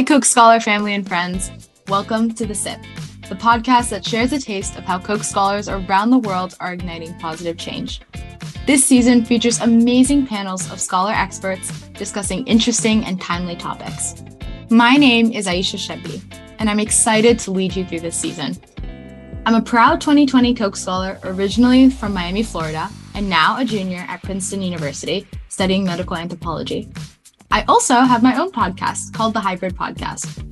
Hi, Coke Scholar family and friends. Welcome to The Sip, the podcast that shares a taste of how Coke Scholars around the world are igniting positive change. This season features amazing panels of scholar experts discussing interesting and timely topics. My name is Aisha Chebbi, and I'm excited to lead you through this season. I'm a proud 2020 Coke Scholar, originally from Miami, Florida, and now a junior at Princeton University studying medical anthropology. I also have my own podcast called The Hybrid Podcast.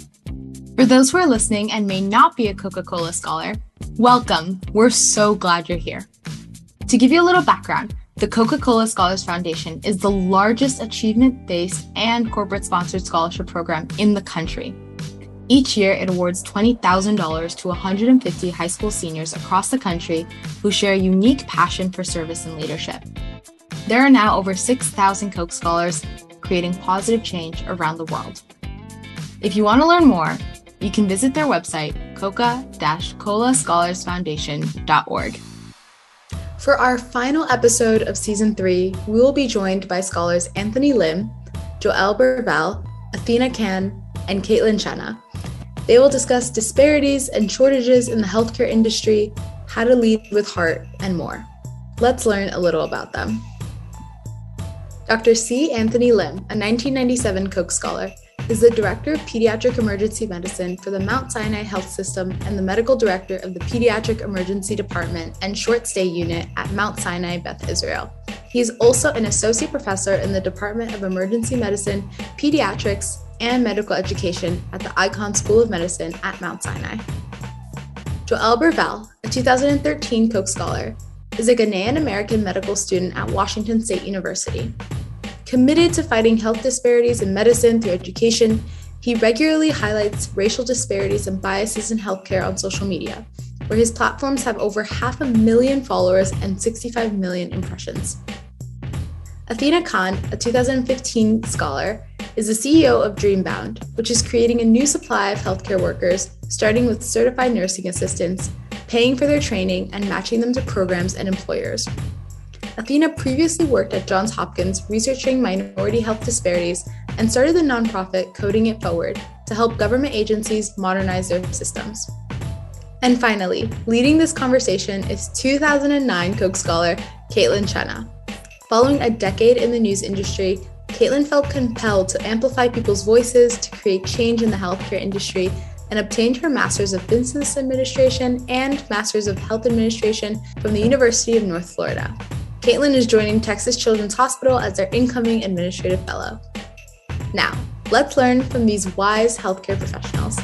For those who are listening and may not be a Coca Cola scholar, welcome. We're so glad you're here. To give you a little background, the Coca Cola Scholars Foundation is the largest achievement based and corporate sponsored scholarship program in the country. Each year, it awards $20,000 to 150 high school seniors across the country who share a unique passion for service and leadership. There are now over 6,000 Coke scholars creating positive change around the world. If you want to learn more, you can visit their website, coca-colascholarsfoundation.org. For our final episode of season three, we will be joined by scholars Anthoney Lim, Joel Bervell, Athena Kan, and Kaitlyn Chana. They will discuss disparities and shortages in the healthcare industry, how to lead with heart, and more. Let's learn a little about them. Dr. C. Anthoney Lim, a 1997 Coke Scholar, is the Director of Pediatric Emergency Medicine for the Mount Sinai Health System and the Medical Director of the Pediatric Emergency Department and Short Stay Unit at Mount Sinai Beth Israel. He is also an Associate Professor in the Department of Emergency Medicine, Pediatrics, and Medical Education at the Icahn School of Medicine at Mount Sinai. Joel Bervell, a 2013 Coke Scholar, is a Ghanaian American medical student at Washington State University. Committed to fighting health disparities in medicine through education, he regularly highlights racial disparities and biases in healthcare on social media, where his platforms have over half a million followers and 65 million impressions. Athena Kan, a 2015 scholar, is the CEO of Dreambound, which is creating a new supply of healthcare workers, starting with certified nursing assistants, paying for their training, and matching them to programs and employers. Athena previously worked at Johns Hopkins researching minority health disparities and started the nonprofit Coding It Forward to help government agencies modernize their systems. And finally, leading this conversation is 2009 Coke scholar Kaitlyn Chana. Following a decade in the news industry, Kaitlyn felt compelled to amplify people's voices to create change in the healthcare industry and obtained her Master's of Business Administration and Master's of Health Administration from the University of North Florida. Kaitlyn is joining Texas Children's Hospital as their incoming administrative fellow. Now, let's learn from these wise healthcare professionals.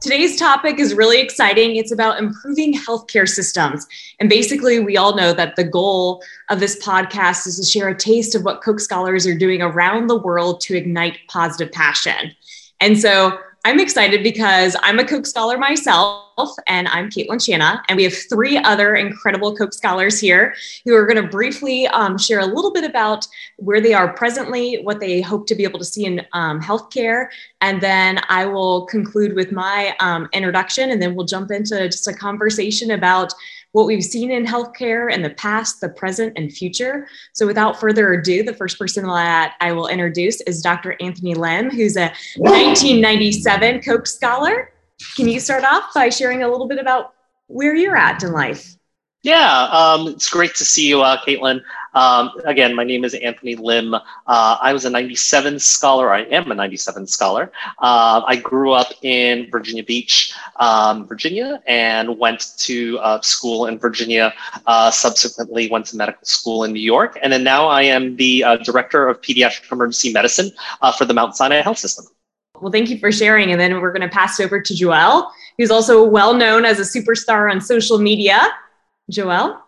Today's topic is really exciting. It's about improving healthcare systems. And basically, we all know that the goal of this podcast is to share a taste of what Coke scholars are doing around the world to ignite positive passion. And so, I'm excited because I'm a Coke Scholar myself, and I'm Kaitlyn Chana, and we have three other incredible Coke Scholars here who are going to briefly um, share a little bit about where they are presently, what they hope to be able to see in um, healthcare, and then I will conclude with my um, introduction, and then we'll jump into just a conversation about what we've seen in healthcare in the past, the present, and future. So, without further ado, the first person that I will introduce is Dr. Anthoney Lim, who's a 1997 Coke Scholar. Can you start off by sharing a little bit about where you're at in life? Yeah, um, it's great to see you, uh, Kaitlyn. Um, again, my name is Anthoney Lim. Uh, I was a 97 scholar. I am a 97 scholar. Uh, I grew up in Virginia Beach, um, Virginia, and went to uh, school in Virginia. Uh, subsequently, went to medical school in New York. And then now I am the uh, director of pediatric emergency medicine for the Mount Sinai Health System. Well, thank you for sharing. And then we're going to pass it over to Joel, who's also well known as a superstar on social media. Joel?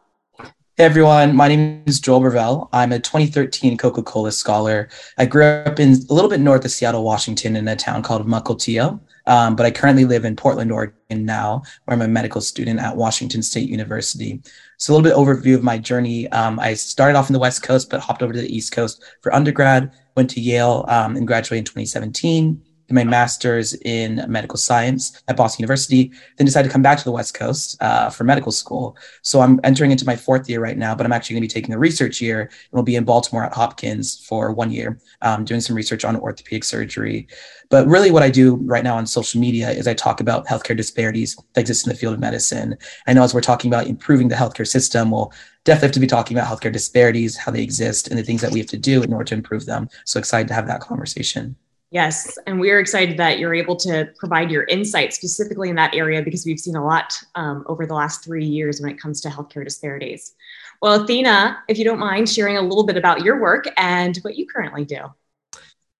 Hey everyone, my name is Joel Bervell. I'm a 2013 Coca Cola scholar. I grew up in a little bit north of Seattle, Washington, in a town called Mukilteo. Um, but I currently live in Portland, Oregon now, where I'm a medical student at Washington State University. So a little bit overview of my journey. Um, I started off in the West Coast, but hopped over to the East Coast for undergrad. Went to Yale um, and graduated in 2017. My master's in medical science at Boston University, then decided to come back to the West Coast uh, for medical school. So I'm entering into my fourth year right now, but I'm actually going to be taking a research year and will be in Baltimore at Hopkins for one year, um, doing some research on orthopedic surgery. But really, what I do right now on social media is I talk about healthcare disparities that exist in the field of medicine. I know as we're talking about improving the healthcare system, we'll definitely have to be talking about healthcare disparities, how they exist, and the things that we have to do in order to improve them. So excited to have that conversation. Yes, and we're excited that you're able to provide your insight specifically in that area because we've seen a lot um, over the last three years when it comes to healthcare disparities. Well, Athena, if you don't mind sharing a little bit about your work and what you currently do.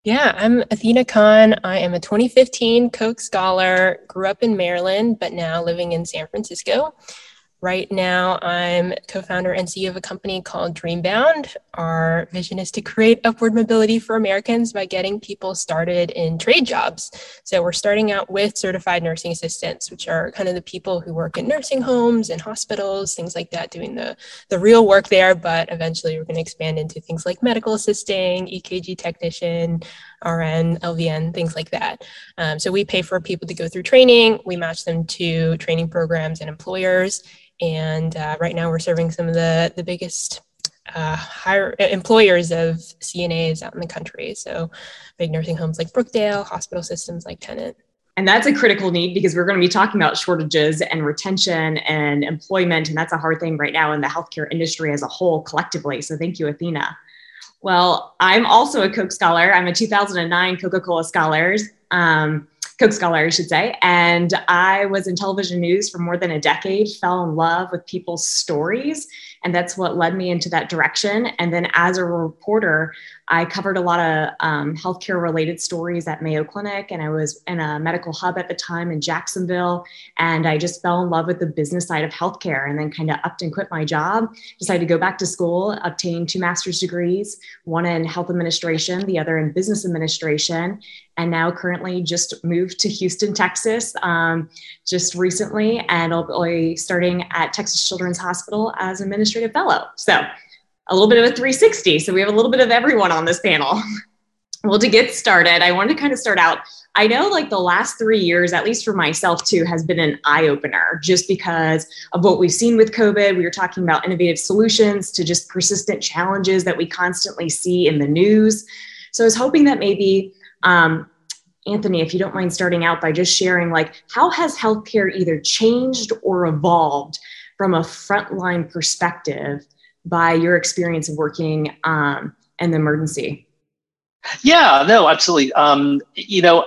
Yeah, I'm Athena Kan. I am a 2015 Coke Scholar, grew up in Maryland, but now living in San Francisco. Right now, I'm co founder and CEO of a company called Dreambound. Our vision is to create upward mobility for Americans by getting people started in trade jobs. So, we're starting out with certified nursing assistants, which are kind of the people who work in nursing homes and hospitals, things like that, doing the, the real work there. But eventually, we're going to expand into things like medical assisting, EKG technician, RN, LVN, things like that. Um, so, we pay for people to go through training, we match them to training programs and employers and uh, right now we're serving some of the the biggest uh, higher employers of CNAs out in the country. So big nursing homes like Brookdale, hospital systems like Tenet. And that's a critical need because we're going to be talking about shortages and retention and employment. And that's a hard thing right now in the healthcare industry as a whole collectively. So thank you, Athena. Well, I'm also a Coke Scholar. I'm a 2009 Coca Cola Scholars. Um, Scholar, I should say. And I was in television news for more than a decade, fell in love with people's stories. And that's what led me into that direction. And then as a reporter, I covered a lot of um, healthcare related stories at Mayo Clinic, and I was in a medical hub at the time in Jacksonville. And I just fell in love with the business side of healthcare and then kind of upped and quit my job. Decided to go back to school, obtain two master's degrees, one in health administration, the other in business administration. And now currently just moved to Houston, Texas, um, just recently, and I'll be starting at Texas Children's Hospital as administrative fellow. So a little bit of a 360. So we have a little bit of everyone on this panel. well, to get started, I wanted to kind of start out. I know like the last three years, at least for myself too, has been an eye opener just because of what we've seen with COVID. We were talking about innovative solutions to just persistent challenges that we constantly see in the news. So I was hoping that maybe um, Anthoney, if you don't mind starting out by just sharing, like, how has healthcare either changed or evolved from a frontline perspective by your experience of working um, in the emergency? Yeah, no, absolutely. Um, you know,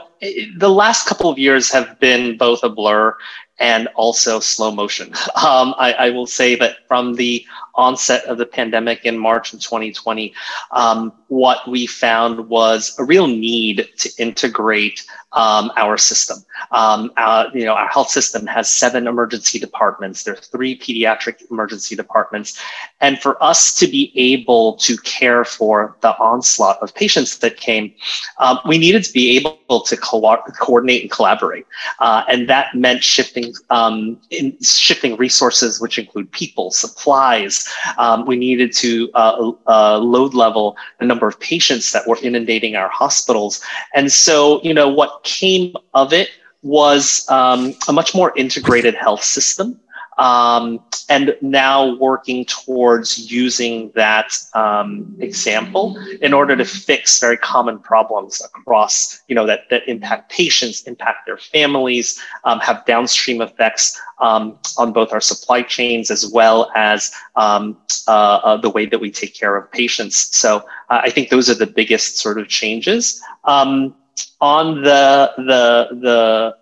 the last couple of years have been both a blur and also slow motion. Um, I, I, will say that from the onset of the pandemic in March of 2020, um, what we found was a real need to integrate um, our system. Um, uh, you know, our health system has seven emergency departments. There are three pediatric emergency departments, and for us to be able to care for the onslaught of patients that came, um, we needed to be able to co- coordinate and collaborate, uh, and that meant shifting um, shifting resources, which include people, supplies. Um, we needed to uh, uh, load level the number of patients that were inundating our hospitals, and so you know what came of it was um, a much more integrated health system. Um, and now working towards using that um, example in order to fix very common problems across, you know, that, that impact patients, impact their families, um, have downstream effects um, on both our supply chains as well as um, uh, uh, the way that we take care of patients. So uh, I think those are the biggest sort of changes. Um, on the the the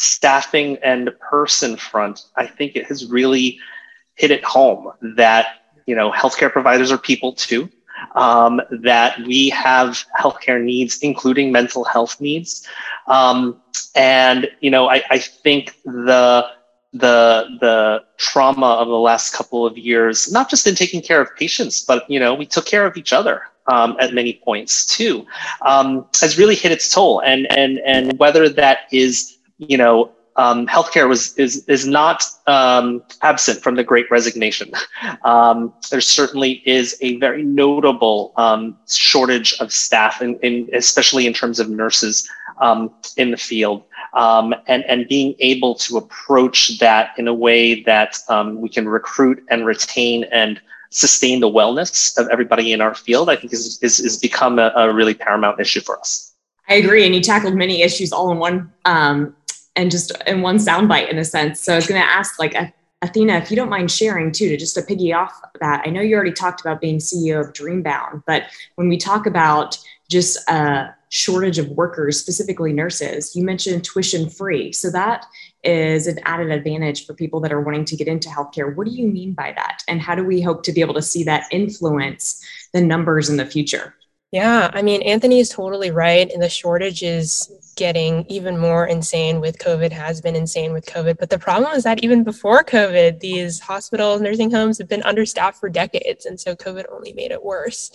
staffing and person front, I think it has really hit it home that you know healthcare providers are people too. Um, that we have healthcare needs, including mental health needs, um, and you know I, I think the the the trauma of the last couple of years, not just in taking care of patients, but you know we took care of each other um, at many points too, um, has really hit its toll. And and and whether that is you know um, healthcare was is is not um, absent from the Great Resignation. Um, there certainly is a very notable um, shortage of staff, in, in, especially in terms of nurses um, in the field um, and, and being able to approach that in a way that we can recruit and retain and sustain the wellness of everybody in our field, I think is, is, is become a, a really paramount issue for us. I agree. And you tackled many issues all in one um, and just in one soundbite in a sense. So I was going to ask like, Athena, if you don't mind sharing too, to just to piggy off that, I know you already talked about being CEO of Dreambound, but when we talk about just a shortage of workers, specifically nurses, you mentioned tuition free. So that is an added advantage for people that are wanting to get into healthcare. What do you mean by that? And how do we hope to be able to see that influence the numbers in the future? Yeah, I mean, Anthoney is totally right. And the shortage is getting even more insane with COVID, has been insane with COVID. But the problem is that even before COVID, these hospitals, nursing homes have been understaffed for decades. And so COVID only made it worse.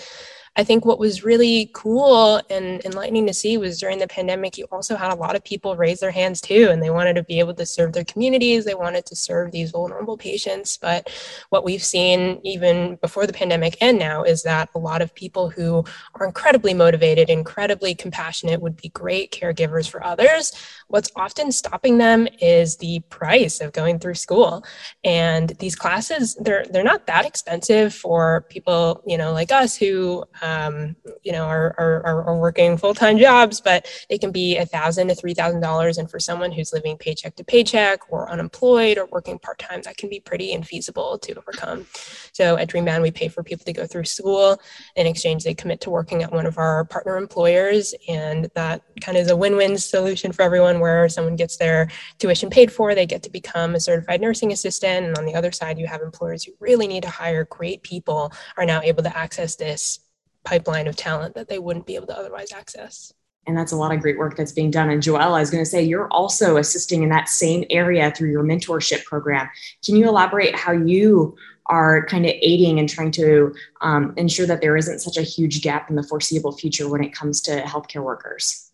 I think what was really cool and enlightening to see was during the pandemic, you also had a lot of people raise their hands too, and they wanted to be able to serve their communities. They wanted to serve these vulnerable patients. But what we've seen even before the pandemic and now is that a lot of people who are incredibly motivated, incredibly compassionate, would be great caregivers for others. What's often stopping them is the price of going through school. And these classes, they're they're not that expensive for people, you know, like us who um, you know, are, are, are working full-time jobs, but they can be a thousand to three thousand dollars. And for someone who's living paycheck to paycheck or unemployed or working part-time, that can be pretty infeasible to overcome. So at Dreambound, we pay for people to go through school. In exchange, they commit to working at one of our partner employers. And that kind of is a win-win solution for everyone where someone gets their tuition paid for, they get to become a certified nursing assistant. And on the other side, you have employers who really need to hire great people are now able to access this pipeline of talent that they wouldn't be able to otherwise access. And that's a lot of great work that's being done. And Joel, I was going to say, you're also assisting in that same area through your mentorship program. Can you elaborate how you are kind of aiding and trying to um, ensure that there isn't such a huge gap in the foreseeable future when it comes to healthcare workers?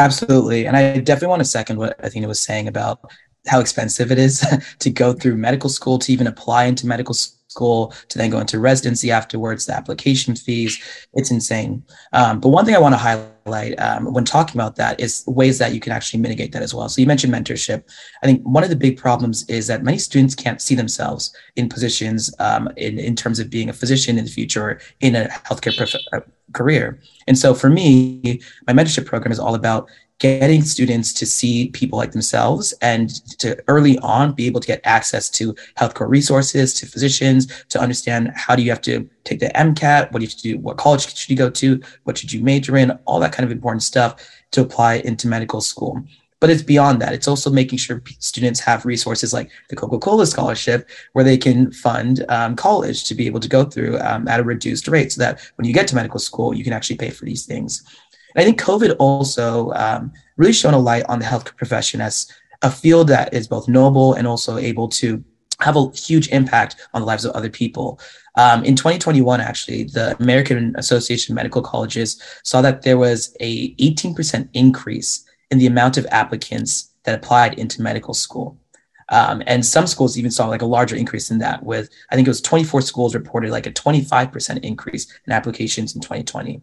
Absolutely. And I definitely want to second what Athena was saying about how expensive it is to go through medical school to even apply into medical school school to then go into residency afterwards, the application fees. It's insane. Um, but one thing I want to highlight um, when talking about that is ways that you can actually mitigate that as well. So you mentioned mentorship. I think one of the big problems is that many students can't see themselves in positions um, in, in terms of being a physician in the future or in a healthcare prof- uh, career. And so for me, my mentorship program is all about getting students to see people like themselves and to early on be able to get access to healthcare resources, to physicians, to understand how do you have to take the MCAT, what do you have to do, what college should you go to, what should you major in, all that kind of important stuff to apply into medical school. But it's beyond that. It's also making sure students have resources like the Coca Cola Scholarship, where they can fund um, college to be able to go through um, at a reduced rate so that when you get to medical school, you can actually pay for these things. I think COVID also um, really shone a light on the healthcare profession as a field that is both noble and also able to have a huge impact on the lives of other people. Um, in 2021, actually, the American Association of Medical Colleges saw that there was a 18% increase in the amount of applicants that applied into medical school. Um, and some schools even saw like a larger increase in that with, I think it was 24 schools reported like a 25% increase in applications in 2020.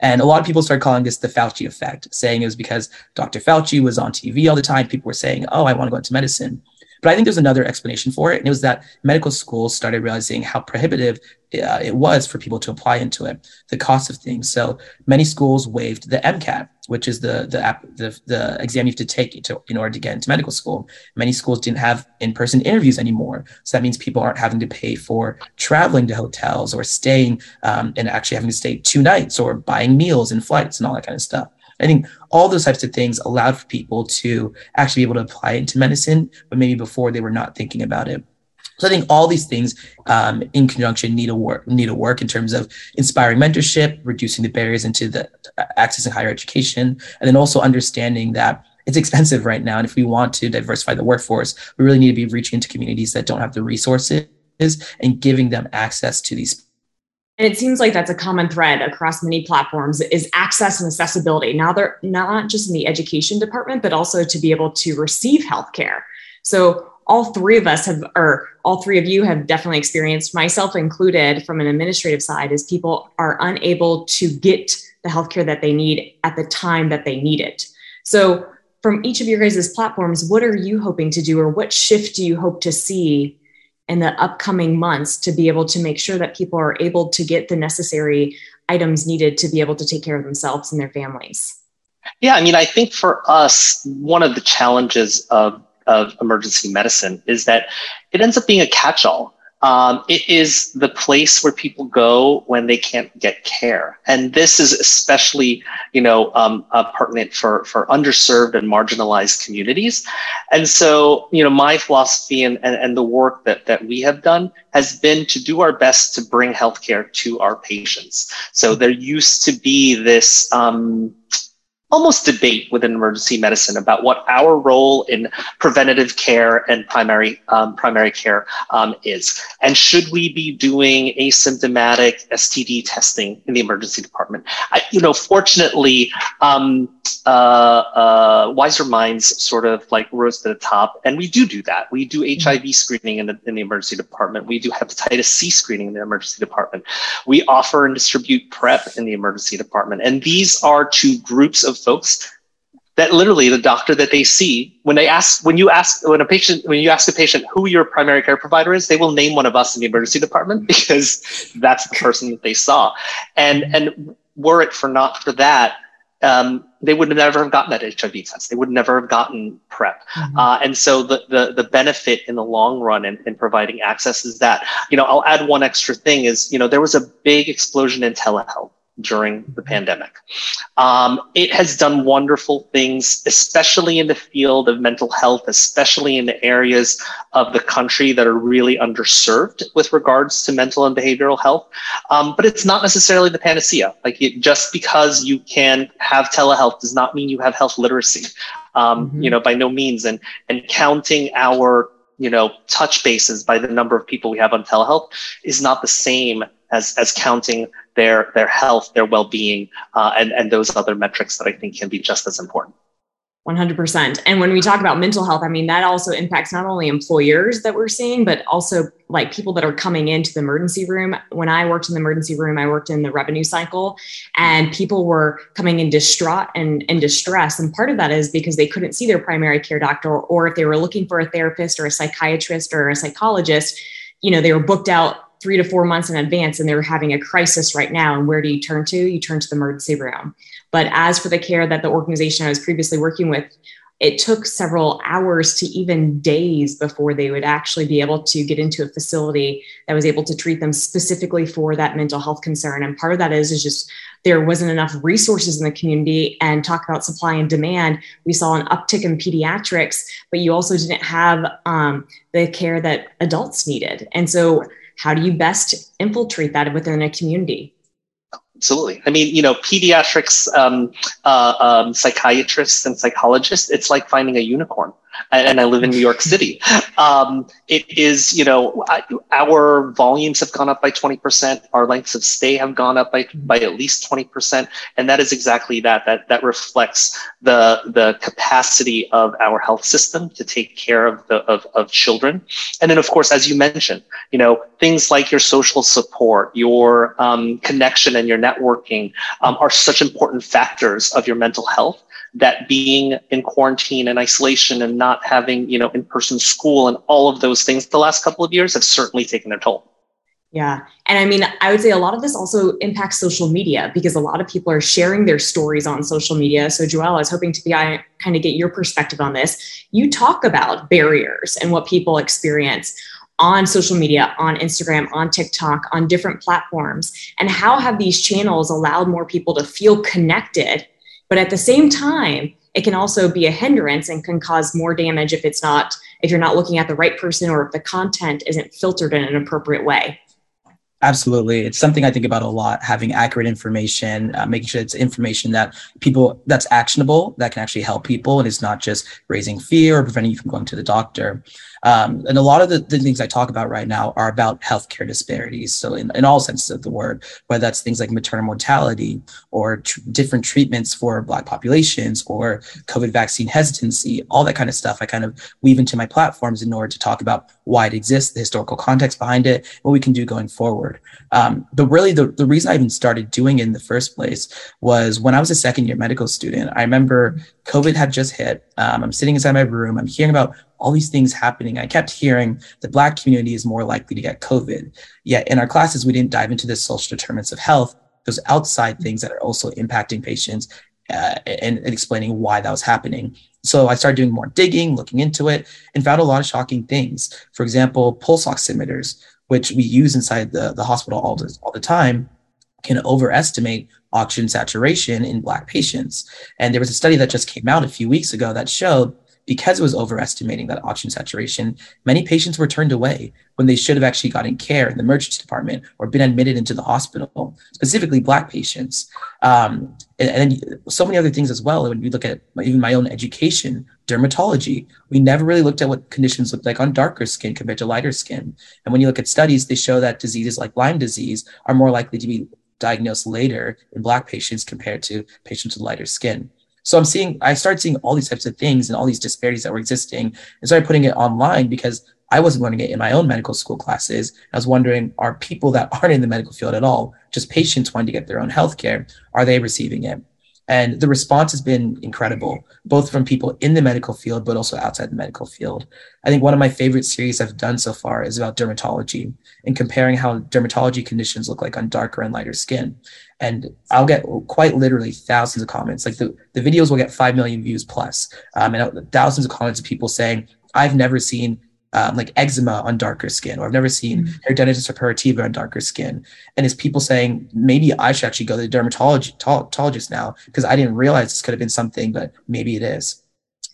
And a lot of people started calling this the Fauci effect, saying it was because Dr. Fauci was on TV all the time. People were saying, oh, I want to go into medicine. But I think there's another explanation for it. And it was that medical schools started realizing how prohibitive uh, it was for people to apply into it, the cost of things. So many schools waived the MCAT, which is the the, app, the, the exam you have to take to, in order to get into medical school. Many schools didn't have in-person interviews anymore. So that means people aren't having to pay for traveling to hotels or staying um, and actually having to stay two nights or buying meals and flights and all that kind of stuff. I think all those types of things allowed for people to actually be able to apply into medicine, but maybe before they were not thinking about it. So I think all these things um, in conjunction need a work need a work in terms of inspiring mentorship, reducing the barriers into the uh, accessing higher education, and then also understanding that it's expensive right now. And if we want to diversify the workforce, we really need to be reaching into communities that don't have the resources and giving them access to these and it seems like that's a common thread across many platforms is access and accessibility. Now they're not just in the education department, but also to be able to receive healthcare. So all three of us have, or all three of you have definitely experienced, myself included, from an administrative side, is people are unable to get the healthcare that they need at the time that they need it. So, from each of your guys' platforms, what are you hoping to do, or what shift do you hope to see in the upcoming months to be able to make sure that people are able to get the necessary items needed to be able to take care of themselves and their families? Yeah, I mean, I think for us, one of the challenges of, of emergency medicine is that it ends up being a catch all. Um, it is the place where people go when they can't get care, and this is especially, you know, um, uh, pertinent for for underserved and marginalized communities. And so, you know, my philosophy and, and, and the work that that we have done has been to do our best to bring healthcare to our patients. So there used to be this. Um, almost debate within emergency medicine about what our role in preventative care and primary um, primary care um, is, and should we be doing asymptomatic STD testing in the emergency department? I, you know, fortunately, um, uh, uh, wiser minds sort of like rose to the top, and we do do that. We do HIV mm-hmm. screening in the in the emergency department. We do hepatitis C screening in the emergency department. We offer and distribute PrEP in the emergency department, and these are two groups of folks that literally the doctor that they see when they ask when you ask when a patient when you ask a patient who your primary care provider is they will name one of us in the emergency department because that's the person that they saw and and were it for not for that um, they would never have gotten that HIV test. They would never have gotten PrEP. Mm-hmm. Uh, and so the, the, the benefit in the long run in, in providing access is that, you know, I'll add one extra thing is, you know, there was a big explosion in telehealth during the pandemic. Um, it has done wonderful things, especially in the field of mental health, especially in the areas of the country that are really underserved with regards to mental and behavioral health. Um, but it's not necessarily the panacea. Like it, just because you can have telehealth does not mean you have health literacy. Um, mm-hmm. You know, by no means. And and counting our you know touch bases by the number of people we have on telehealth is not the same as as counting their their health, their well being, uh, and and those other metrics that I think can be just as important. 100%. And when we talk about mental health, I mean, that also impacts not only employers that we're seeing, but also like people that are coming into the emergency room. When I worked in the emergency room, I worked in the revenue cycle and people were coming in distraught and in distress. And part of that is because they couldn't see their primary care doctor, or if they were looking for a therapist or a psychiatrist or a psychologist, you know, they were booked out three to four months in advance and they're having a crisis right now. And where do you turn to? You turn to the emergency room. But as for the care that the organization I was previously working with, it took several hours to even days before they would actually be able to get into a facility that was able to treat them specifically for that mental health concern. And part of that is, is just there wasn't enough resources in the community and talk about supply and demand. We saw an uptick in pediatrics, but you also didn't have um, the care that adults needed. And so how do you best infiltrate that within a community? Absolutely. I mean, you know, pediatrics, um, uh, um, psychiatrists, and psychologists, it's like finding a unicorn and I live in New York City. Um, it is, you know, our volumes have gone up by 20%. Our lengths of stay have gone up by, by at least 20%. And that is exactly that. That, that reflects the, the capacity of our health system to take care of the, of, of children. And then, of course, as you mentioned, you know, things like your social support, your um, connection and your networking um, are such important factors of your mental health that being in quarantine and isolation and not having, you know, in-person school and all of those things the last couple of years have certainly taken their toll. Yeah. And I mean, I would say a lot of this also impacts social media because a lot of people are sharing their stories on social media. So, Joel, I was hoping to be, I kind of get your perspective on this. You talk about barriers and what people experience on social media, on Instagram, on TikTok, on different platforms, and how have these channels allowed more people to feel connected but at the same time, it can also be a hindrance and can cause more damage if it's not if you're not looking at the right person or if the content isn't filtered in an appropriate way. Absolutely. It's something I think about a lot, having accurate information, uh, making sure it's information that people that's actionable, that can actually help people. And it's not just raising fear or preventing you from going to the doctor. Um, and a lot of the, the, things I talk about right now are about healthcare disparities. So, in, in all senses of the word, whether that's things like maternal mortality or tr- different treatments for Black populations or COVID vaccine hesitancy, all that kind of stuff, I kind of weave into my platforms in order to talk about why it exists, the historical context behind it, what we can do going forward. Um, but really, the, the reason I even started doing it in the first place was when I was a second year medical student. I remember COVID had just hit. Um, I'm sitting inside my room. I'm hearing about all these things happening. I kept hearing the Black community is more likely to get COVID. Yet in our classes, we didn't dive into the social determinants of health, those outside things that are also impacting patients uh, and, and explaining why that was happening. So I started doing more digging, looking into it, and found a lot of shocking things. For example, pulse oximeters, which we use inside the, the hospital all the, all the time, can overestimate oxygen saturation in Black patients. And there was a study that just came out a few weeks ago that showed because it was overestimating that oxygen saturation, many patients were turned away when they should have actually gotten care in the emergency department or been admitted into the hospital, specifically Black patients. Um, and, and, so many other things as well. When we look at even my own education, dermatology, we never really looked at what conditions look like on darker skin compared to lighter skin. And when you look at studies, they show that diseases like Lyme disease are more likely to be diagnosed later in Black patients compared to patients with lighter skin. So I'm seeing, I started seeing all these types of things and all these disparities that were existing and started putting it online because I wasn't learning it in my own medical school classes. I was wondering, are people that aren't in the medical field at all, just patients wanting to get their own healthcare, are they receiving it? And the response has been incredible, both from people in the medical field, but also outside the medical field. I think one of my favorite series I've done so far is about dermatology and comparing how dermatology conditions look like on darker and lighter skin. And I'll get quite literally thousands of comments. Like the, the videos will get 5 million views plus, um, and thousands of comments of people saying, I've never seen um, like eczema on darker skin, or I've never seen mm-hmm. hidradenitis suppurativa on darker skin. And it's people saying maybe I should actually go to the dermatologist now because I didn't realize this could have been something, but maybe it is.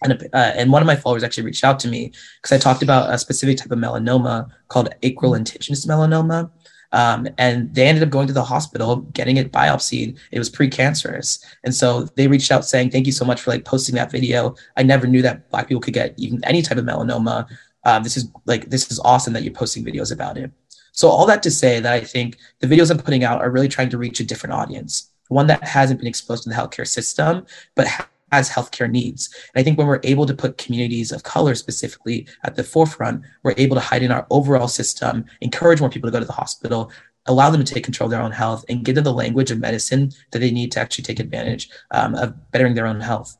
And, uh, and one of my followers actually reached out to me because I talked about a specific type of melanoma called acral lentiginous melanoma. Um, and they ended up going to the hospital, getting it biopsied. It was precancerous. And so they reached out saying, thank you so much for like posting that video. I never knew that black people could get even any type of melanoma um, this is like this is awesome that you're posting videos about it. So all that to say that i think the videos i'm putting out are really trying to reach a different audience one that hasn't been exposed to the healthcare system but has healthcare needs. And i think when we're able to put communities of color specifically at the forefront we're able to hide in our overall system encourage more people to go to the hospital allow them to take control of their own health and give them the language of medicine that they need to actually take advantage um, of bettering their own health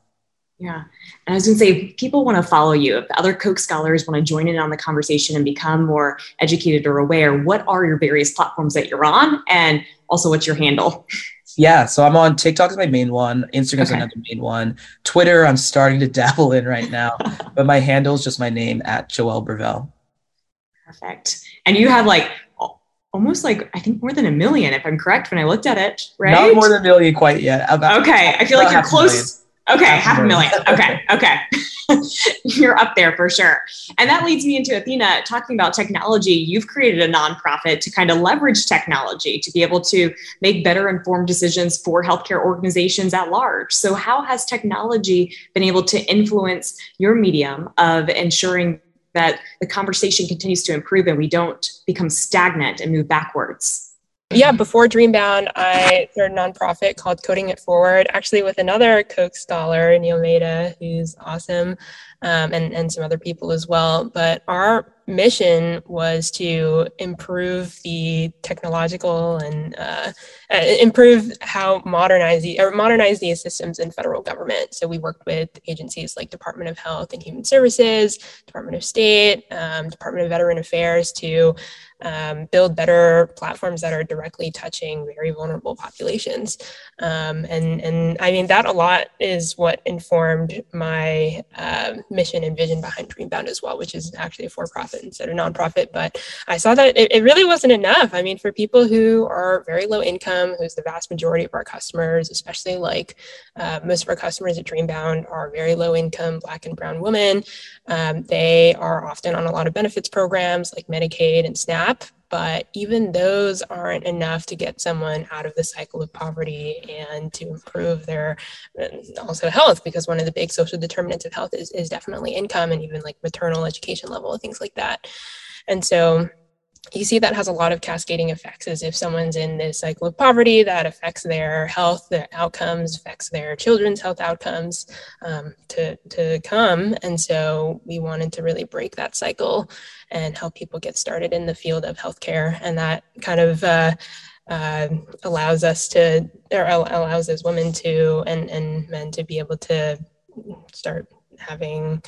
yeah. And I was going to say, people want to follow you, if other Coke scholars want to join in on the conversation and become more educated or aware, what are your various platforms that you're on? And also, what's your handle? Yeah, so I'm on TikTok is my main one, Instagram's okay. another main one. Twitter, I'm starting to dabble in right now, but my handle is just my name at Joel Bervell. Perfect. And you have like almost like I think more than a million, if I'm correct when I looked at it, right? Not more than a million quite yet. About, okay, I feel like you're close Okay, half, half a million. Okay, okay. You're up there for sure. And that leads me into Athena talking about technology. You've created a nonprofit to kind of leverage technology to be able to make better informed decisions for healthcare organizations at large. So, how has technology been able to influence your medium of ensuring that the conversation continues to improve and we don't become stagnant and move backwards? Yeah, before Dreambound, I started a nonprofit called Coding It Forward, actually with another Coke scholar, Neil Maida, who's awesome, um, and, and some other people as well. But our mission was to improve the technological and uh, uh, improve how modernize the or modernize these systems in federal government. So we worked with agencies like Department of Health and Human Services, Department of State, um, Department of Veteran Affairs to um, build better platforms that are directly touching very vulnerable populations. Um, and, and I mean, that a lot is what informed my uh, mission and vision behind Dreambound as well, which is actually a for profit instead of nonprofit. But I saw that it, it really wasn't enough. I mean, for people who are very low income, who's the vast majority of our customers, especially like uh, most of our customers at Dreambound are very low income Black and Brown women. Um, they are often on a lot of benefits programs like Medicaid and SNAP, but even those aren't enough to get someone out of the cycle of poverty and to improve their uh, also health because one of the big social determinants of health is, is definitely income and even like maternal education level things like that. And so you see that has a lot of cascading effects as if someone's in this cycle of poverty that affects their health their outcomes affects their children's health outcomes um, to, to come. And so we wanted to really break that cycle and help people get started in the field of healthcare. And that kind of uh, uh, allows us to or allows those women to and, and men to be able to start having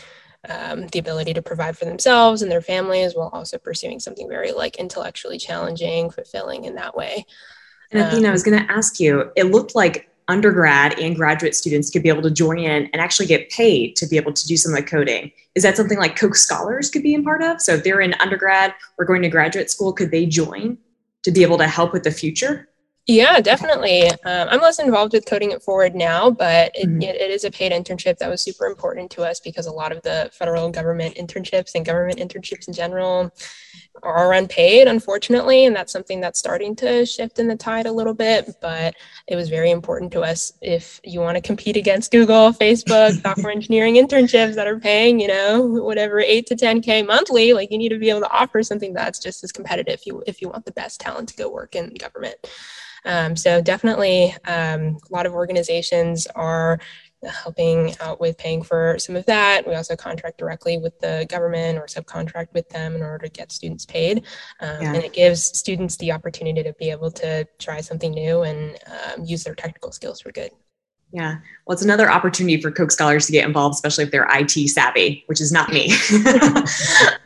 um, the ability to provide for themselves and their families while also pursuing something very like intellectually challenging, fulfilling in that way. And Athena, um, I was going to ask you, it looked like undergrad and graduate students could be able to join in and actually get paid to be able to do some of the coding. Is that something like Coke Scholars could be a part of? So if they're in undergrad or going to graduate school, could they join to be able to help with the future? Yeah, definitely. Um, I'm less involved with coding it forward now, but it, mm-hmm. it, it is a paid internship that was super important to us because a lot of the federal government internships and government internships in general are unpaid, unfortunately. And that's something that's starting to shift in the tide a little bit. But it was very important to us if you want to compete against Google, Facebook, software engineering internships that are paying, you know, whatever, eight to 10K monthly, like you need to be able to offer something that's just as competitive if you, if you want the best talent to go work in government. Um, so definitely um, a lot of organizations are helping out with paying for some of that. We also contract directly with the government or subcontract with them in order to get students paid. Um, yeah. And it gives students the opportunity to be able to try something new and um, use their technical skills for good. Yeah. Well, it's another opportunity for Coke scholars to get involved, especially if they're IT savvy, which is not me.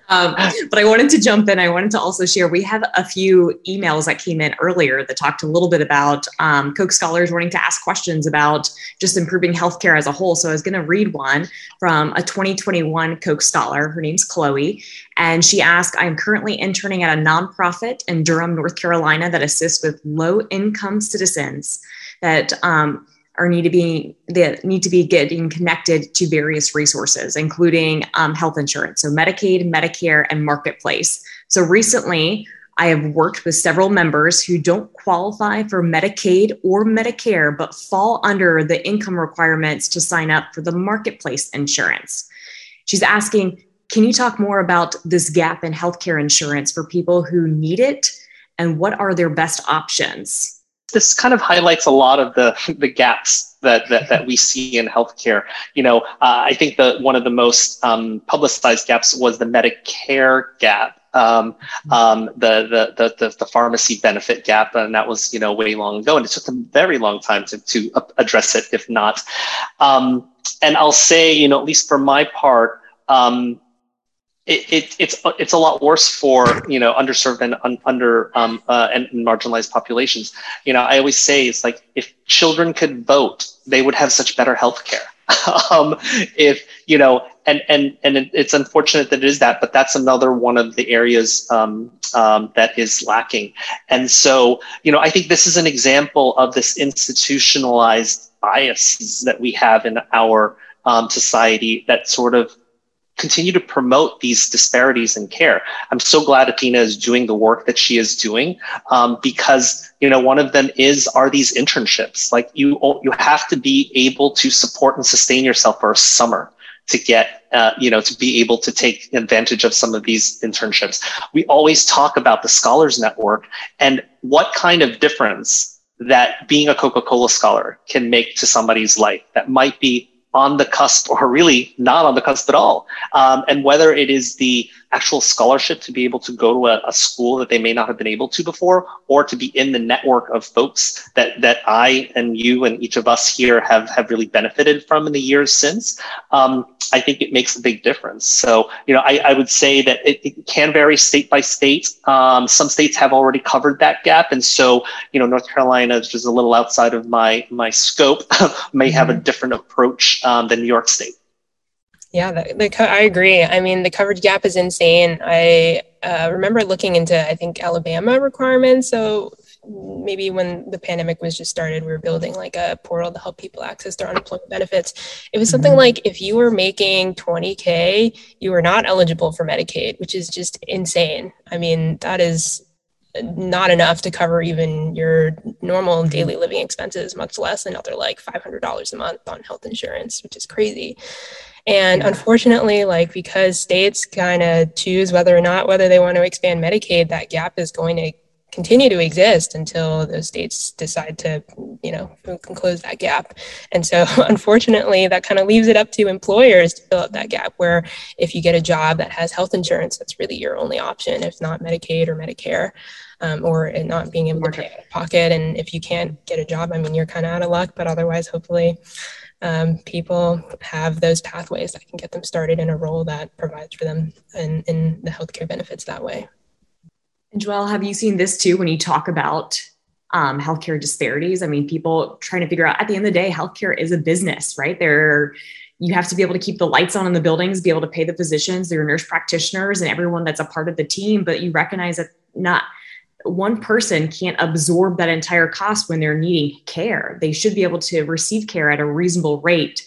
um, but I wanted to jump in. I wanted to also share we have a few emails that came in earlier that talked a little bit about um, scholars wanting to ask questions about just improving healthcare as a whole. So I was going to read one from a 2021 Coke scholar. Her name's Chloe. And she asked I'm currently interning at a nonprofit in Durham, North Carolina that assists with low income citizens that um, or need to be that need to be getting connected to various resources, including um, health insurance, so Medicaid, Medicare, and Marketplace. So recently, I have worked with several members who don't qualify for Medicaid or Medicare, but fall under the income requirements to sign up for the Marketplace insurance. She's asking, can you talk more about this gap in healthcare insurance for people who need it, and what are their best options? This kind of highlights a lot of the the gaps that that, that we see in healthcare. You know, uh, I think the one of the most um, publicized gaps was the Medicare gap. Um, um, the, the, the, the, the pharmacy benefit gap, and that was, you know, way long ago. And it took a very long time to, to address it, if not. Um, and I'll say, you know, at least for my part, um, it, it, it's it's a lot worse for you know underserved and un, under um, uh, and marginalized populations. You know, I always say it's like if children could vote, they would have such better health care. um, if you know, and and and it's unfortunate that it is that, but that's another one of the areas um, um, that is lacking. And so, you know, I think this is an example of this institutionalized biases that we have in our um, society that sort of continue to promote these disparities in care. I'm so glad Athena is doing the work that she is doing um, because you know one of them is are these internships. Like you you have to be able to support and sustain yourself for a summer to get uh, you know to be able to take advantage of some of these internships. We always talk about the Scholars Network and what kind of difference that being a Coca-Cola scholar can make to somebody's life that might be on the cusp or really not on the cusp at all. Um, and whether it is the actual scholarship to be able to go to a, a, school that they may not have been able to before, or to be in the network of folks that that I and you and each of us here have have really benefited from in the years since. Um, I think it makes a big difference. So, you know, I, I would say that it, it, can vary state by state. Um, some states have already covered that gap, and so, you know, North Carolina is just a little outside of my my scope. may have a mm-hmm. different approach um, than New York State. Yeah, the, the, I agree. I mean, the coverage gap is insane. I uh, remember looking into, I think, Alabama requirements. So maybe when the pandemic was just started, we were building like a portal to help people access their unemployment benefits. It was something mm-hmm. like if you were making 20K, you were not eligible for Medicaid, which is just insane. I mean, that is not enough to cover even your normal daily living expenses, much less another like $500 a month on health insurance, which is crazy. And unfortunately, like because states kind of choose whether or not whether they want to expand Medicaid, that gap is going to continue to exist until those states decide to, you know, can close that gap. And so, unfortunately, that kind of leaves it up to employers to fill up that gap. Where if you get a job that has health insurance, that's really your only option, if not Medicaid or Medicare. Um, or not being able to pay out of pocket. And if you can't get a job, I mean, you're kind of out of luck. But otherwise, hopefully, um, people have those pathways that can get them started in a role that provides for them in, in the healthcare benefits that way. And Joel, have you seen this too when you talk about um, healthcare disparities? I mean, people trying to figure out at the end of the day, healthcare is a business, right? There, you have to be able to keep the lights on in the buildings, be able to pay the physicians, your nurse practitioners, and everyone that's a part of the team. But you recognize that not one person can't absorb that entire cost when they're needing care. They should be able to receive care at a reasonable rate.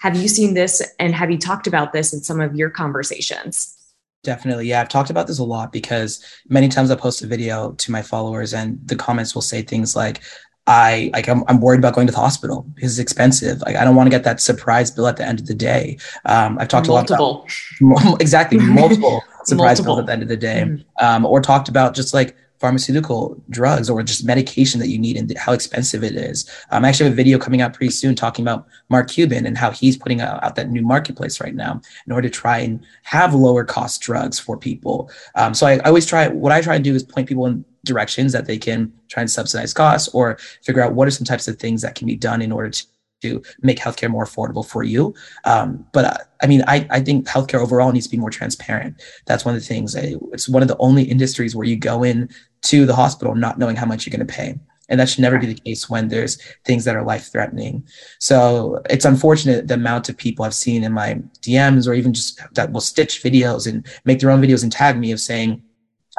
Have you seen this and have you talked about this in some of your conversations? Definitely. Yeah. I've talked about this a lot because many times I post a video to my followers and the comments will say things like, I like I'm, I'm worried about going to the hospital because it's expensive. Like I don't want to get that surprise bill at the end of the day. Um, I've talked multiple. a lot about exactly multiple surprise multiple. bills at the end of the day, mm-hmm. um, or talked about just like pharmaceutical drugs or just medication that you need and how expensive it is. Um, I actually have a video coming out pretty soon talking about Mark Cuban and how he's putting out, out that new marketplace right now in order to try and have lower cost drugs for people. Um, so I, I always try, what I try to do is point people in directions that they can try and subsidize costs or figure out what are some types of things that can be done in order to to make healthcare more affordable for you. Um, but uh, I mean, I, I think healthcare overall needs to be more transparent. That's one of the things. I, it's one of the only industries where you go in to the hospital not knowing how much you're going to pay. And that should never be the case when there's things that are life threatening. So it's unfortunate the amount of people I've seen in my DMs or even just that will stitch videos and make their own videos and tag me of saying,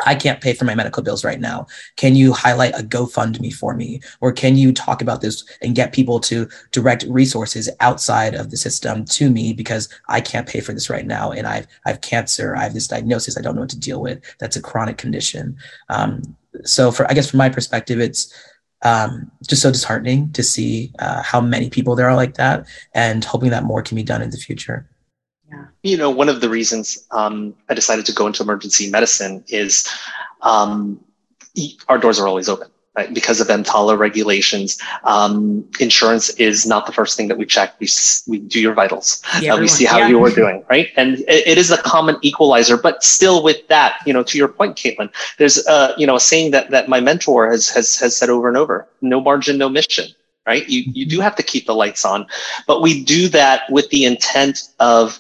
I can't pay for my medical bills right now. Can you highlight a GoFundMe for me? Or can you talk about this and get people to direct resources outside of the system to me because I can't pay for this right now. And I've, I have cancer. I have this diagnosis I don't know what to deal with. That's a chronic condition. Um, so for, I guess from my perspective, it's, um, just so disheartening to see uh, how many people there are like that and hoping that more can be done in the future. You know, one of the reasons um, I decided to go into emergency medicine is um, our doors are always open. Right? Because of EMTALA regulations, um, insurance is not the first thing that we check. We, we do your vitals. Yeah, uh, we see how yeah. you are doing, right? And it, it is a common equalizer, but still with that, you know, to your point, Kaitlyn, there's, uh, you know, a saying that, that my mentor has, has, has said over and over, no margin, no mission right? You, you do have to keep the lights on, but we do that with the intent of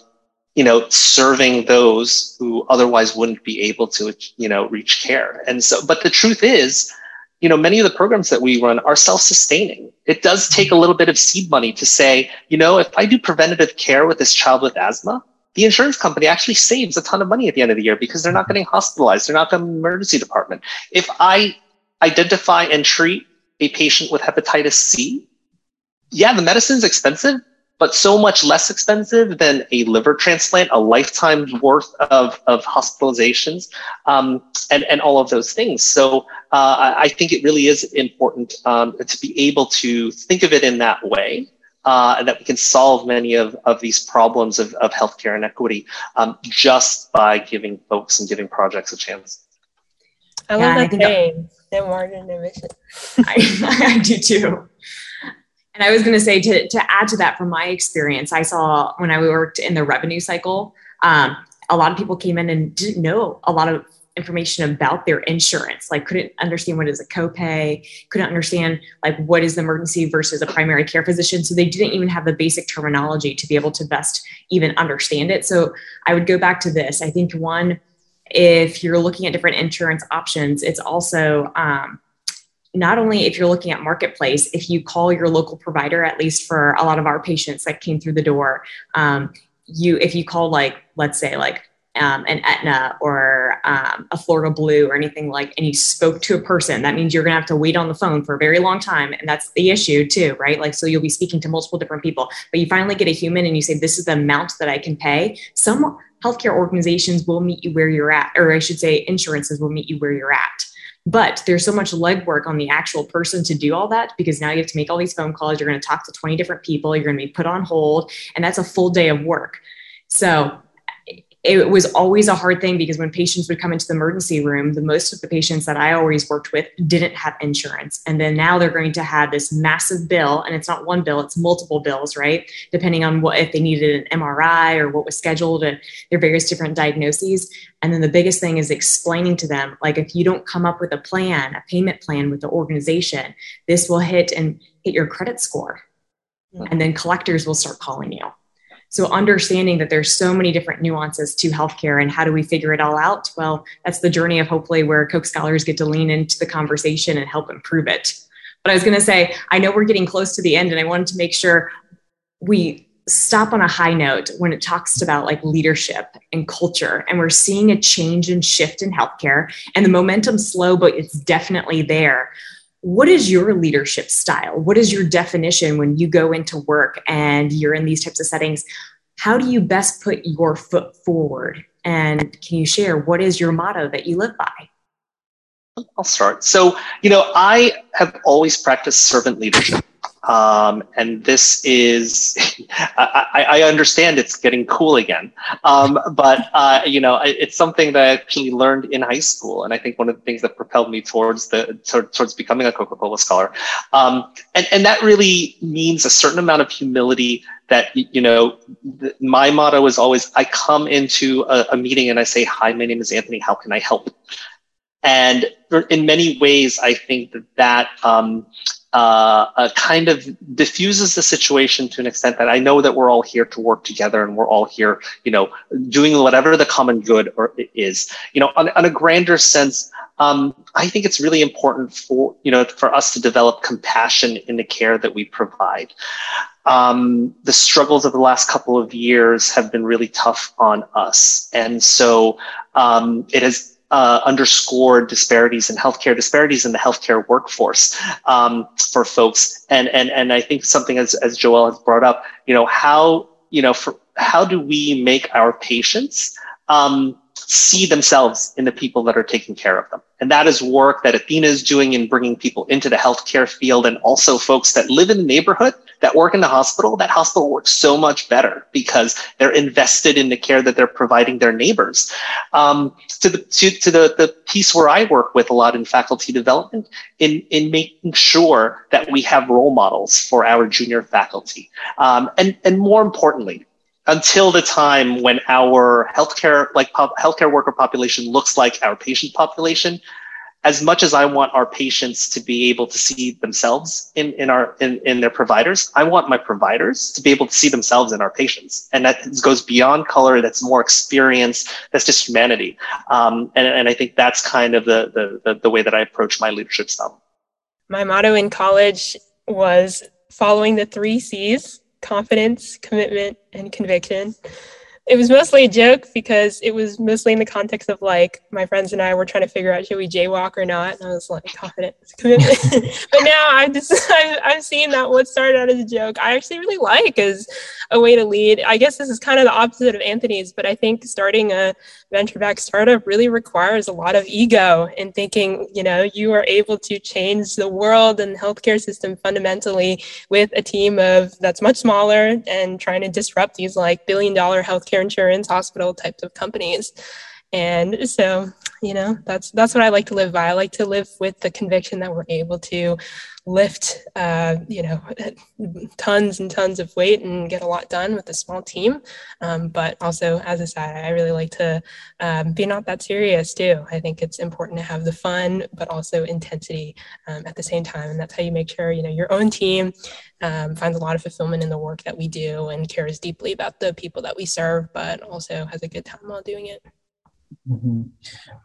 you know, serving those who otherwise wouldn't be able to, you know, reach care. And so, but the truth is, you know, many of the programs that we run are self-sustaining. It does take a little bit of seed money to say, you know, if I do preventative care with this child with asthma, the insurance company actually saves a ton of money at the end of the year because they're not mm-hmm. getting hospitalized. They're not going to the emergency department. If I identify and treat a patient with hepatitis C, yeah, the medicine's expensive, but so much less expensive than a liver transplant, a lifetime's worth of, of hospitalizations, um, and, and all of those things. So uh, I think it really is important um, to be able to think of it in that way. Uh, and that we can solve many of, of these problems of, of healthcare inequity um, just by giving folks and giving projects a chance. I love yeah, that saying, no margin, no mission. I, I do too. And I was going to say to, to add to that from my experience, I saw when I worked in the revenue cycle, um, a lot of people came in and didn't know a lot of information about their insurance, like couldn't understand what is a copay, couldn't understand like what is the emergency versus a primary care physician. So they didn't even have the basic terminology to be able to best even understand it. So I would go back to this. I think one, if you're looking at different insurance options, it's also um, not only if you're looking at marketplace if you call your local provider at least for a lot of our patients that came through the door um, you if you call like let's say like um, an Aetna or um, a Florida Blue or anything like, and you spoke to a person, that means you're going to have to wait on the phone for a very long time. And that's the issue too, right? Like, so you'll be speaking to multiple different people, but you finally get a human and you say, this is the amount that I can pay. Some healthcare organizations will meet you where you're at, or I should say insurances will meet you where you're at. But there's so much legwork on the actual person to do all that because now you have to make all these phone calls. You're going to talk to 20 different people. You're going to be put on hold. And that's a full day of work. So it was always a hard thing because when patients would come into the emergency room, the most of the patients that I always worked with didn't have insurance. And then now they're going to have this massive bill, and it's not one bill, it's multiple bills, right? Depending on what if they needed an MRI or what was scheduled and their various different diagnoses. And then the biggest thing is explaining to them, like if you don't come up with a plan, a payment plan with the organization, this will hit and hit your credit score. And then collectors will start calling you so understanding that there's so many different nuances to healthcare and how do we figure it all out? Well, that's the journey of hopefully where Coke scholars get to lean into the conversation and help improve it. But I was going to say, I know we're getting close to the end and I wanted to make sure we stop on a high note when it talks about like leadership and culture and we're seeing a change and shift in healthcare and the momentum's slow but it's definitely there what is your leadership style? What is your definition when you go into work and you're in these types of settings? How do you best put your foot forward? And can you share what is your motto that you live by? I'll start. So, you know, I have always practiced servant leadership. Um, and this is, I, I, understand it's getting cool again. Um, but, uh, you know, it's something that I actually learned in high school. And I think one of the things that propelled me towards the, towards becoming a Coca-Cola scholar. Um, and, and that really means a certain amount of humility that, you know, my motto is always, I come into a, a meeting and I say, hi, my name is Anthoney. How can I help? And in many ways, I think that that um, uh, uh, kind of diffuses the situation to an extent that I know that we're all here to work together and we're all here, you know, doing whatever the common good or is. You know, on, on a grander sense, um, I think it's really important for you know for us to develop compassion in the care that we provide. Um, the struggles of the last couple of years have been really tough on us, and so um, it has uh, underscored disparities in healthcare, disparities in the healthcare workforce um, for folks. And, and, and I think something as, as Joel has brought up, you know, how, you know, for, how do we make our patients um, see themselves in the people that are taking care of them. And that is work that Athena is doing in bringing people into the healthcare field and also folks that live in the neighborhood that work in the hospital. That hospital works so much better because they're invested in the care that they're providing their neighbors. Um, to the, to, to the, the piece where I work with a lot in faculty development in, in making sure that we have role models for our junior faculty. Um, and, and more importantly, until the time when our healthcare like pop, healthcare worker population looks like our patient population as much as i want our patients to be able to see themselves in, in our in, in their providers i want my providers to be able to see themselves in our patients. And that goes beyond color that's more experience that's just humanity. Um, and, and i think that's kind of the, the the way that i approach my leadership style. My motto in college was following the three c's confidence, commitment, and conviction. It was mostly a joke because it was mostly in the context of like my friends and I were trying to figure out should we jaywalk or not, and I was like confident, but now I'm just I'm, I'm seeing that what started out as a joke I actually really like as a way to lead. I guess this is kind of the opposite of Anthoney's, but I think starting a venture back startup really requires a lot of ego and thinking, you know, you are able to change the world and healthcare system fundamentally with a team of that's much smaller and trying to disrupt these like billion dollar healthcare insurance hospital types of companies. And so, you know, that's that's what I like to live by. I like to live with the conviction that we're able to lift, uh, you know, tons and tons of weight and get a lot done with a small team. Um, but also, as a side, I really like to um, be not that serious too. I think it's important to have the fun, but also intensity um, at the same time. And that's how you make sure, you know, your own team um, finds a lot of fulfillment in the work that we do and cares deeply about the people that we serve, but also has a good time while doing it. Mm-hmm.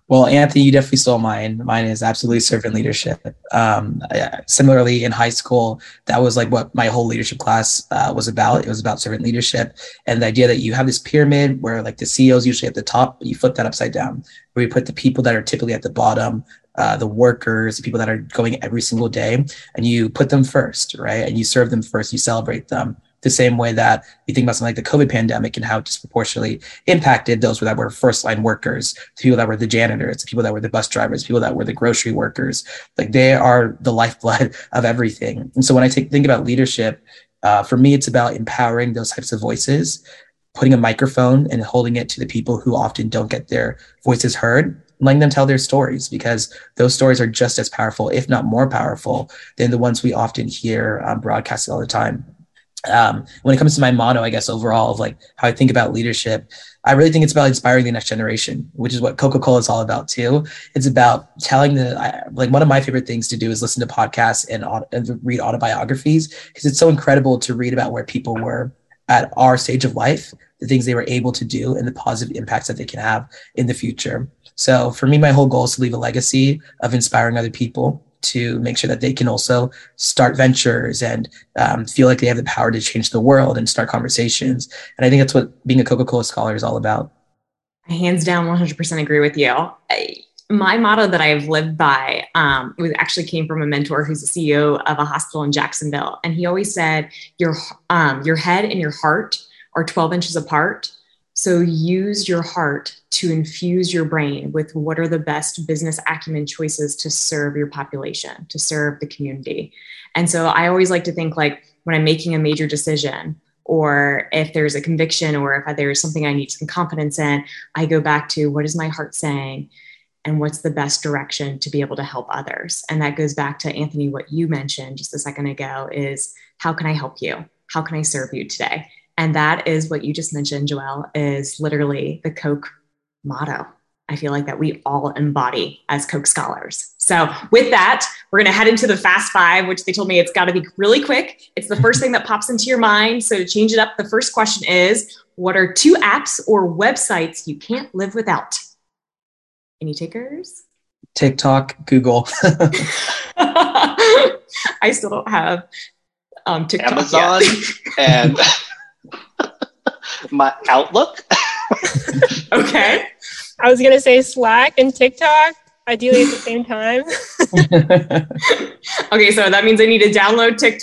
Well, Anthoney, you definitely stole mine. Mine is absolutely servant leadership. Um, similarly, in high school, that was like what my whole leadership class uh, was about. It was about servant leadership and the idea that you have this pyramid where like the CEO is usually at the top, but you flip that upside down, where you put the people that are typically at the bottom, uh, the workers, the people that are going every single day, and you put them first, right? And you serve them first, you celebrate them the same way that you think about something like the COVID pandemic and how it disproportionately impacted those that were first line workers, the people that were the janitors, the people that were the bus drivers, people that were the grocery workers. Like they are the lifeblood of everything. And so when I take, think about leadership, uh, for me, it's about empowering those types of voices putting a microphone and holding it to the people who often don't get their voices heard letting them tell their stories because those stories are just as powerful, if not more powerful, than the ones we often hear um, broadcasted all the time. Um, when it comes to my motto, I guess overall of like how I think about leadership, I really think it's about inspiring the next generation, which is what Coca Cola is all about too. It's about telling the I, like one of my favorite things to do is listen to podcasts and, and read autobiographies because it's so incredible to read about where people were at our stage of life, the things they were able to do, and the positive impacts that they can have in the future. So for me, my whole goal is to leave a legacy of inspiring other people to make sure that they can also start ventures and um, feel like they have the power to change the world and start conversations. And I think that's what being a Coca Cola scholar is all about. I hands down, 100% agree with you. I, my motto that I've lived by um, was actually came from a mentor who's the CEO of a hospital in Jacksonville, and he always said, "Your um, your head and your heart are 12 inches apart, so use your heart to infuse your brain with what are the best business acumen choices to serve your population, to serve the community. And so I always like to think like when I'm making a major decision, or if there's a conviction, or if there's something I need some confidence in, I go back to what is my heart saying? And what's the best direction to be able to help others? And that goes back to Anthoney, what you mentioned just a second ago is how can I help you? How can I serve you today? And that is what you just mentioned, Joel, is literally the Coke motto. I feel like that we all embody as Coke scholars. So, with that, we're going to head into the fast five, which they told me it's got to be really quick. It's the first thing that pops into your mind. So, to change it up, the first question is What are two apps or websites you can't live without? Any takers? TikTok, Google. I still don't have um, TikTok. Amazon and my Outlook. okay. I was gonna say Slack and TikTok, ideally at the same time. okay, so that means I need to download TikTok